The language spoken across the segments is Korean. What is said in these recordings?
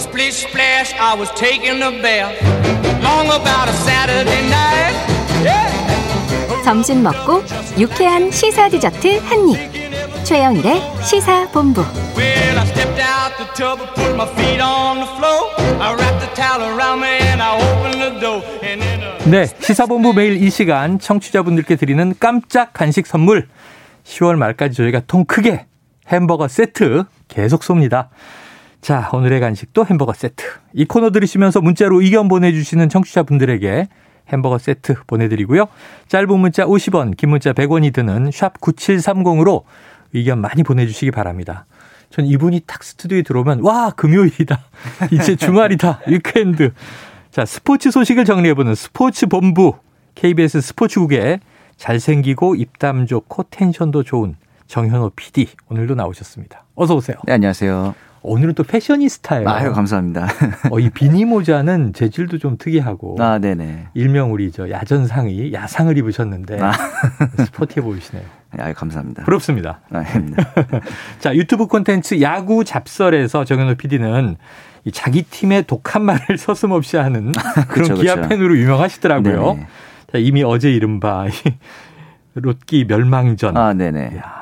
Splish splash, I was taking a bath. Long about a Saturday night. Yeah. 점심 먹고 유쾌한 시사 디저트 한 입. 최영일의 시사 본부. Well, I stepped out the tub and put my feet on the floor. I wrapped the towel around me and I opened the door. And then a 네, 시사본부 매일 이 시간 청취자분들께 드리는 깜짝 간식 선물. 10월 말까지 저희가 통 크게 햄버거 세트 계속 쏩니다. 자, 오늘의 간식도 햄버거 세트. 이 코너 들으시면서 문자로 의견 보내주시는 청취자분들에게 햄버거 세트 보내드리고요. 짧은 문자 50원, 긴 문자 100원이 드는 샵 9730으로 의견 많이 보내주시기 바랍니다. 전 이분이 딱 스튜디오에 들어오면 와 금요일이다. 이제 주말이다. weekend. 자 스포츠 소식을 정리해보는 스포츠 본부 KBS 스포츠국에 잘생기고 입담 좋고 텐션도 좋은 정현호 PD 오늘도 나오셨습니다. 어서 오세요. 네, 안녕하세요. 오늘은 또 패셔니스타예요. 아유, 감사합니다. 어, 이 비니 모자는 재질도 좀 특이하고 아, 네네. 일명 우리 저 야전상이 야상을 입으셨는데 아. 스포티해 보이시네요. 아유, 감사합니다. 부럽습니다. 아, 아닙니다. 자, 유튜브 콘텐츠 야구 잡설에서 정현호 PD는 이 자기 팀의 독한 말을 서슴없이 하는 그런 그쵸, 기아 그쵸. 팬으로 유명하시더라고요. 네네. 자, 이미 어제 이른바 이 롯기 멸망전. 아, 네네. 야,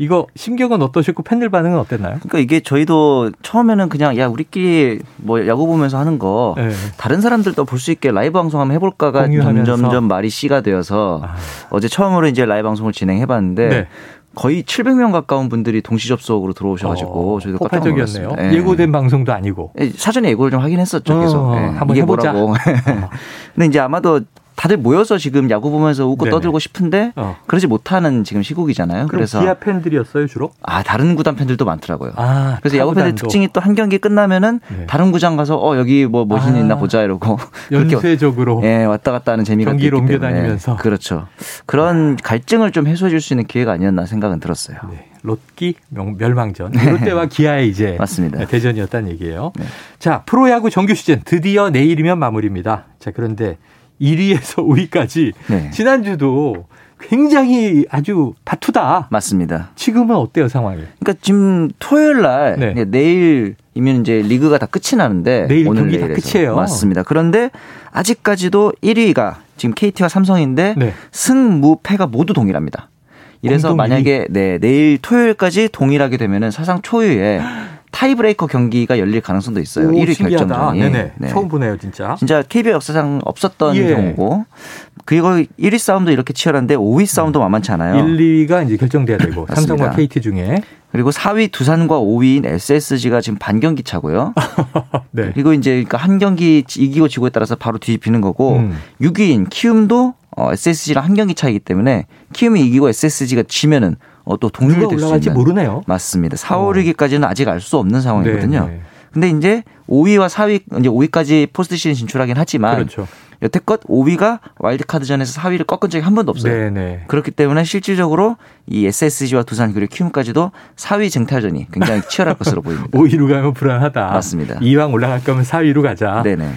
이거 심경은 어떠셨고 팬들 반응은 어땠나요? 그러니까 이게 저희도 처음에는 그냥 야, 우리끼리 뭐 야구 보면서 하는 거 네. 다른 사람들도 볼 수 있게 라이브 방송 한번 해볼까가 공유하면서. 점점점 말이 씨가 되어서 아. 어제 처음으로 이제 라이브 방송을 진행해봤는데 네. 거의 700명 가까운 분들이 동시 접속으로 들어오셔가지고 어, 저희도 깜짝. 놀랐습니다. 예. 예고된 방송도 아니고. 예, 사전에 예고를 좀 하긴 했었죠. 계속. 어, 예, 한번 이게 해보자. 뭐라고. 어. 근데 이제 아마도 다들 모여서 지금 야구 보면서 웃고 네네. 떠들고 싶은데 어. 그러지 못하는 지금 시국이잖아요. 그래서 기아 팬들이었어요 주로? 아 다른 구단 팬들도 많더라고요. 아, 그래서 야구 팬들. 특징이 또 한 경기 끝나면은 네. 다른 구장 가서 어 여기 뭐 머신이 아. 있나 보자 이러고 연쇄적으로 예 왔다 갔다 하는 재미가 또 경기를 있기 때문에. 옮겨 다니면서. 그렇죠. 그런 갈증을 좀 해소해 줄 수 있는 기회가 아니었나 생각은 들었어요. 네, 롯기 명- 멸망전. 롯데와 기아의 이제 맞습니다. 대전이었다는 얘기예요. 네. 자, 프로야구 정규 시즌 드디어 내일이면 마무리입니다. 자, 그런데 1위에서 5위까지 네. 지난주도 굉장히 아주 다투다. 맞습니다. 지금은 어때요, 상황이? 그러니까 지금 토요일 날 네. 네, 내일이면 이제 리그가 다 끝이 나는데 내일 오늘 경기 다 내일에서. 끝이에요. 맞습니다. 그런데 아직까지도 1위가 지금 KT와 삼성인데 네. 승무패가 모두 동일합니다. 이래서 만약에 네, 내일 토요일까지 동일하게 되면은 사상 초유의 타이브레이커 경기가 열릴 가능성도 있어요. 오, 1위 신기하다. 결정전이. 네네. 네. 처음 보네요, 진짜. 진짜 KBO 역사상 없었던 예. 경우고 그리고 1위 싸움도 이렇게 치열한데 5위 싸움도 만만치 않아요. 1, 2위가 이제 결정돼야 되고. 삼성과 KT 중에 그리고 4위 두산과 5위인 SSG가 지금 반 경기 차고요. 네. 그리고 이제 그러니까 한 경기 이기고 지고에 따라서 바로 뒤집히는 거고 음. 6위인 키움도 어, SSG랑 한 경기 차이기 때문에 키움이 이기고 SSG가 지면은 어, 또 누가 동률될 수 올라갈지 있는 모르네요. 맞습니다. 4, 어. 5, 6위까지는 아직 알 수 없는 상황이거든요. 네, 네. 근데 이제 5위와 4위 이제 5위까지 포스트 시즌 진출하긴 하지만 그렇죠. 여태껏 5위가 와일드카드전에서 4위를 꺾은 적이 한 번도 없어요. 네, 네. 그렇기 때문에 실질적으로 이 SSG와 두산 그리고 키움까지도 4위 쟁탈전이 굉장히 치열할 것으로 보입니다. 5위로 가면 불안하다. 맞습니다. 이왕 올라갈 거면 4위로 가자. 네네.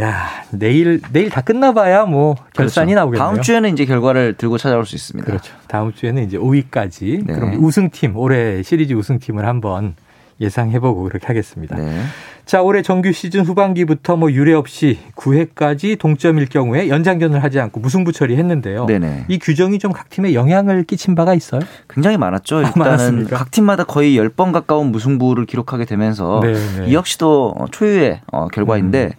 야, 내일 내일 다 끝나봐야 뭐 결산이 그렇죠. 나오겠네요. 다음 주에는 이제 결과를 들고 찾아올 수 있습니다. 그렇죠. 다음 주에는 이제 5위까지 네. 그럼 우승팀 올해 시리즈 우승팀을 한번 예상해보고 그렇게 하겠습니다. 네. 자, 올해 정규 시즌 후반기부터 뭐 유례 없이 9회까지 동점일 경우에 연장전을 하지 않고 무승부 처리했는데요. 네네. 이 규정이 좀 각 팀에 영향을 끼친 바가 있어요? 굉장히 많았죠. 일단은 많았습니까? 각 팀마다 거의 10번 가까운 무승부를 기록하게 되면서 네, 네. 이 역시도 어, 초유의 어, 결과인데 음.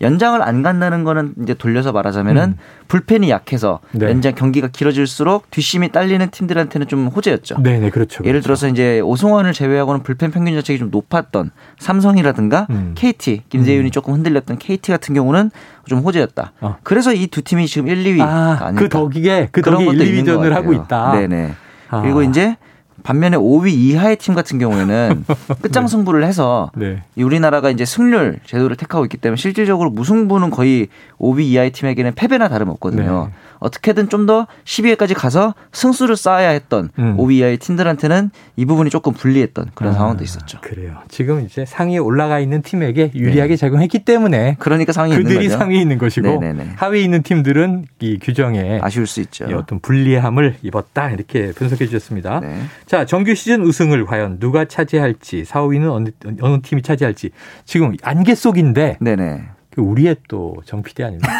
연장을 안 간다는 거는 이제 돌려서 말하자면은 음. 불펜이 약해서 네. 연장 경기가 길어질수록 뒷심이 딸리는 팀들한테는 좀 호재였죠. 네, 네, 그렇죠. 예를 그렇죠. 들어서 이제 오승환을 제외하고는 불펜 평균 자책이 좀 높았던 삼성이라든가 음. KT 김재윤이 음. 조금 흔들렸던 KT 같은 경우는 좀 호재였다. 어. 그래서 이 두 팀이 지금 1, 2위 아, 아닐까. 그 덕이게 그 것도 1, 있는 것 2위전을 하고. 있다. 네 네. 아. 그리고 이제 반면에 5위 이하의 팀 같은 경우에는 끝장 승부를 해서 네. 이 우리나라가 이제 승률 제도를 택하고 있기 때문에 실질적으로 무승부는 거의 5위 이하의 팀에게는 패배나 다름없거든요. 네. 어떻게든 좀 더 12위까지 가서 승수를 쌓아야 했던 음. 5위 이하의 팀들한테는 이 부분이 조금 불리했던 그런 아, 상황도 있었죠. 그래요. 지금 이제 상위에 올라가 있는 팀에게 유리하게 작용했기 때문에 그러니까 상위 그들이. 상위에 있는 것이고 네네네. 하위에 있는 팀들은 이 규정에 아쉬울 수 있죠. 이 어떤 불리함을 입었다 이렇게 분석해 주셨습니다. 네. 자, 정규 시즌 우승을 과연 누가 차지할지, 4, 5위는 어느, 어느 팀이 차지할지. 지금 안개 속인데 네네. 그 우리의 또 정PD 아닙니까?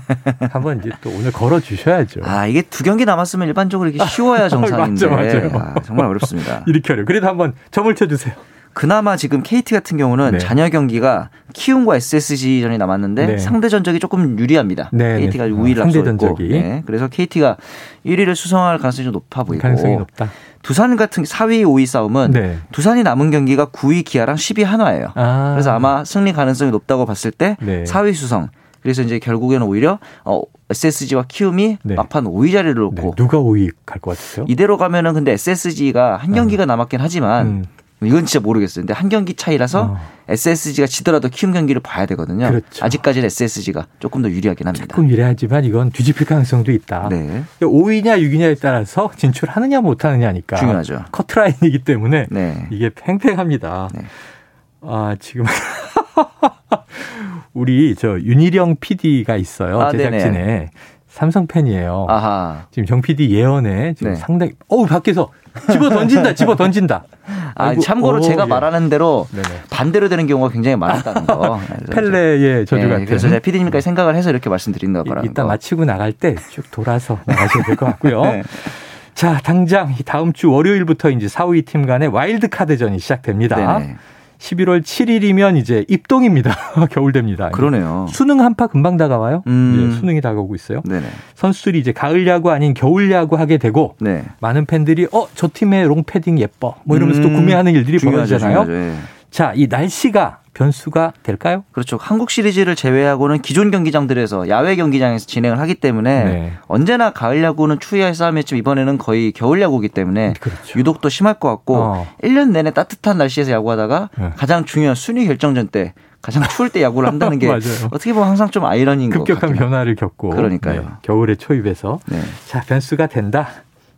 한번 이제 또 오늘 걸어 주셔야죠. 아 이게 두 경기 남았으면 일반적으로 이렇게 쉬워야 정상인데 맞아, 맞아요. 아, 정말 어렵습니다. 이렇게 어려워. 그래도 한번 점을 쳐 주세요. 그나마 지금 KT 같은 경우는 네. 잔여 경기가 키움과 SSG전이 남았는데 네. 상대 전적이 조금 유리합니다. 네, KT가 네. 우위를 상대 앞서 있고. 네. 그래서 KT가 1위를 수성할 가능성이 좀 높아 보이고 가능성이 높다. 두산 같은 4위, 5위 싸움은 네. 두산이 남은 경기가 9위 기아랑 10위 한화예요. 아. 그래서 아마 승리 가능성이 높다고 봤을 때 네. 4위 수성. 그래서 이제 결국에는 오히려 어, SSG와 키움이 네. 막판 5위 자리를 네, 놓고 누가 5위 갈 것 같으세요? 이대로 가면은 근데 SSG가 한 경기가 남았긴 하지만 음. 이건 진짜 모르겠어요. 근데 한 경기 차이라서 어. SSG가 지더라도 키움 경기를 봐야 되거든요. 그렇죠. 아직까지는 SSG가 조금 더 유리하긴 합니다. 조금 유리하지만 이건 뒤집힐 가능성도 있다. 네. 5위냐 6위냐에 따라서 진출하느냐 못하느냐니까 중요하죠. 커트라인이기 때문에 네. 이게 팽팽합니다. 네. 아 지금 우리 저 윤희령 PD가 있어요 아, 제작진에 네네. 삼성 팬이에요. 아하. 지금 정 PD 예언에 지금 네. 상당히 어우 밖에서 집어 던진다 집어 던진다. 아, 참고로 오, 제가 예. 말하는 대로 네네. 반대로 되는 경우가 굉장히 많았다는 거. 펠레의 저주 네, 같은. 그래서 제가 PD님까지 생각을 해서 이렇게 말씀드린다고 이- 바라는 이따 거. 마치고 나갈 때 쭉 돌아서 나가셔야 될 것 같고요. 네. 자, 당장 이 다음 주 월요일부터 이제 4, 5위 팀 간의 와일드 카드전이 시작됩니다. 네네. 11월 7일이면 이제 입동입니다. 겨울됩니다. 그러네요. 수능 한파 금방 다가와요. 음. 이제 수능이 다가오고 있어요. 네네. 선수들이 이제 가을 야구 아닌 겨울 야구 하게 되고 네. 많은 팬들이 어, 저 팀의 롱패딩 예뻐. 뭐 이러면서 또 음, 구매하는 일들이 중요하죠, 벌어지잖아요. 중요하죠. 예. 자, 이 날씨가 변수가 될까요? 그렇죠. 한국 시리즈를 제외하고는 기존 경기장들에서 야외 경기장에서 진행을 하기 때문에 네. 언제나 가을 야구는 추위의 싸움이었지만 이번에는 거의 겨울 야구이기 때문에 그렇죠. 유독 더 심할 것 같고 어. 1년 내내 따뜻한 날씨에서 야구하다가 네. 가장 중요한 순위 결정전 때 가장 추울 때 야구를 한다는 게. 어떻게 보면 항상 좀 아이러니인 것 급격한 같긴 변화를 겪고 그러니까요. 네, 겨울의 초입에서 네. 자, 변수가 된다.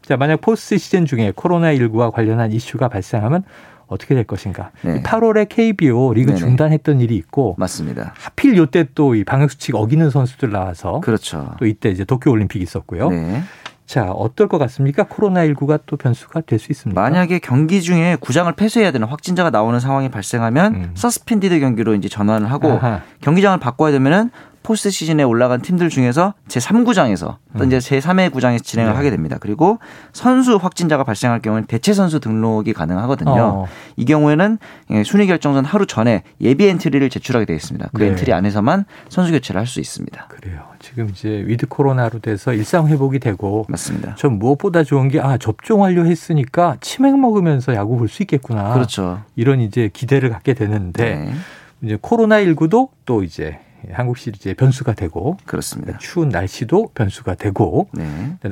자, 만약 포스트 시즌 중에 코로나 19와 관련한 이슈가 발생하면 어떻게 될 것인가? 네. 8월에 KBO 리그 네네. 중단했던 일이 있고 맞습니다. 하필 요때 또 이 방역 수칙 어기는 선수들 나와서 그렇죠. 또 이때 이제 도쿄 올림픽이 있었고요. 네. 자, 어떨 것 같습니까? 코로나19가 또 변수가 될 수 있습니다. 만약에 경기 중에 구장을 폐쇄해야 되는 확진자가 나오는 상황이 발생하면 음. 서스펜디드 경기로 이제 전환을 하고 아하. 경기장을 바꿔야 되면은 포스트 시즌에 올라간 팀들 중에서 제 3구장에서 또 이제 제 3회 구장에서 진행을 음. 네. 하게 됩니다. 그리고 선수 확진자가 발생할 경우는 대체 선수 등록이 가능하거든요. 어. 이 경우에는 예, 순위 결정전 하루 전에 예비 엔트리를 제출하게 되어 있습니다. 그 네. 엔트리 안에서만 선수 교체를 할 수 있습니다. 그래요. 지금 이제 with 코로나로 돼서 일상 회복이 되고 맞습니다. 전 무엇보다 좋은 게 아, 접종 완료했으니까 치맥 먹으면서 야구 볼 수 있겠구나. 그렇죠. 이런 이제 기대를 갖게 되는데 네. 이제 코로나 19도 또 이제 한국 시리즈의 변수가 되고 그렇습니다. 추운 날씨도 변수가 되고 네.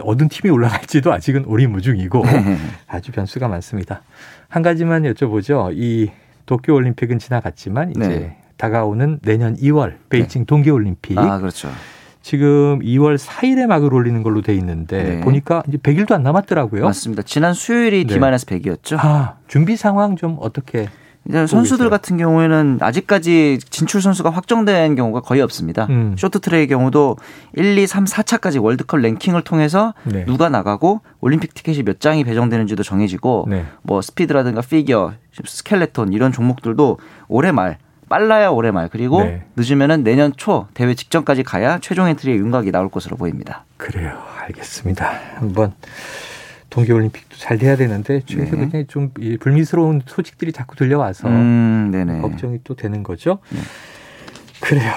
어떤 팀이 올라갈지도 아직은 오리무중이고 아주 변수가 많습니다. 한 가지만 여쭤보죠. 이 도쿄 올림픽은 지나갔지만 이제 네. 다가오는 내년 2월 베이징 동계 올림픽 아, 그렇죠. 지금 2월 4일에 막을 올리는 걸로 돼 있는데 네. 보니까 이제 100일도 안 남았더라고요. 맞습니다. 지난 수요일이 네. D-100이었죠. 아, 준비 상황 좀 어떻게 이제 선수들. 같은 경우에는 아직까지 진출 선수가 확정된 경우가 거의 없습니다. 음. 쇼트트랙의 경우도 1, 2, 3, 4차까지 월드컵 랭킹을 통해서 네. 누가 나가고 올림픽 티켓이 몇 장이 배정되는지도 정해지고 네. 뭐 스피드라든가 피겨, 스켈레톤 이런 종목들도 올해 말 빨라야 올해 말 그리고 네. 늦으면은 내년 초 대회 직전까지 가야 최종 엔트리의 윤곽이 나올 것으로 보입니다. 그래요. 알겠습니다. 한번 동계올림픽도 잘 돼야 되는데 최근에 네. 좀이 불미스러운 소식들이 자꾸 들려와서 음. 걱정이 또 되는 거죠. 네. 그래요.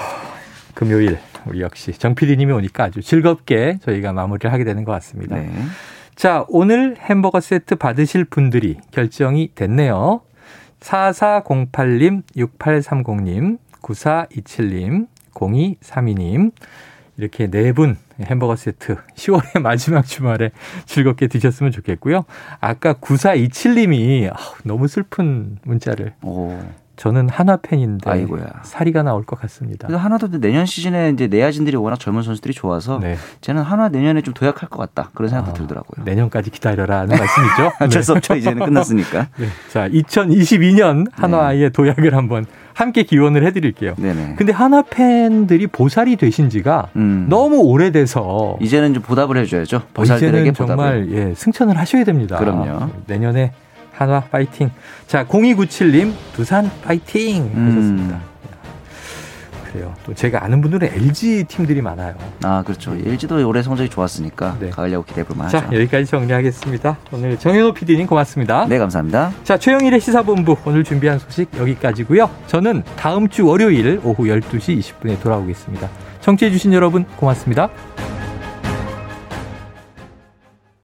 금요일 우리 역시 정 PD님이 오니까 아주 즐겁게 저희가 마무리를 하게 되는 것 같습니다. 네. 자, 오늘 햄버거 세트 받으실 분들이 결정이 됐네요. 4408님, 6830님, 9427님, 0232님. 이렇게 네 분 햄버거 세트 10월의 마지막 주말에 즐겁게 드셨으면 좋겠고요. 아까 9427님이 너무 슬픈 문자를 오. 저는 한화 팬인데 아이고야. 사리가 나올 것 같습니다. 그래서 하나도 내년 시즌에 이제 내야진들이 워낙 젊은 선수들이 좋아서 네. 쟤는 하나 내년에 좀 도약할 것 같다 그런 생각도 아, 들더라고요. 내년까지 기다려라는 말씀이죠. 어쩔 수 네. 없죠 이제는 끝났으니까. 네. 자, 2022년 한화의 도약을 한번 함께 기원을 해드릴게요. 네네. 근데 한화 팬들이 보살이 되신 지가 음. 너무 오래돼서 이제는 좀 보답을 해줘야죠. 어, 보살들에게 이제는 보답을. 정말 예, 승천을 하셔야 됩니다. 그럼요. 내년에 한화 파이팅. 자, 0297님 두산 파이팅 음. 하셨습니다. 그래요. 또 제가 아는 분들은 LG 팀들이 많아요. 아 그렇죠. LG도 올해 성적이 좋았으니까 네. 가을 야구 기대해 볼 만 하죠. 자, 여기까지 정리하겠습니다. 오늘 정현호 PD님 고맙습니다. 네 감사합니다. 자, 최영일의 시사본부 오늘 준비한 소식 여기까지고요. 저는 다음 주 월요일 오후 12시 20분에 돌아오겠습니다. 청취해 주신 여러분 고맙습니다.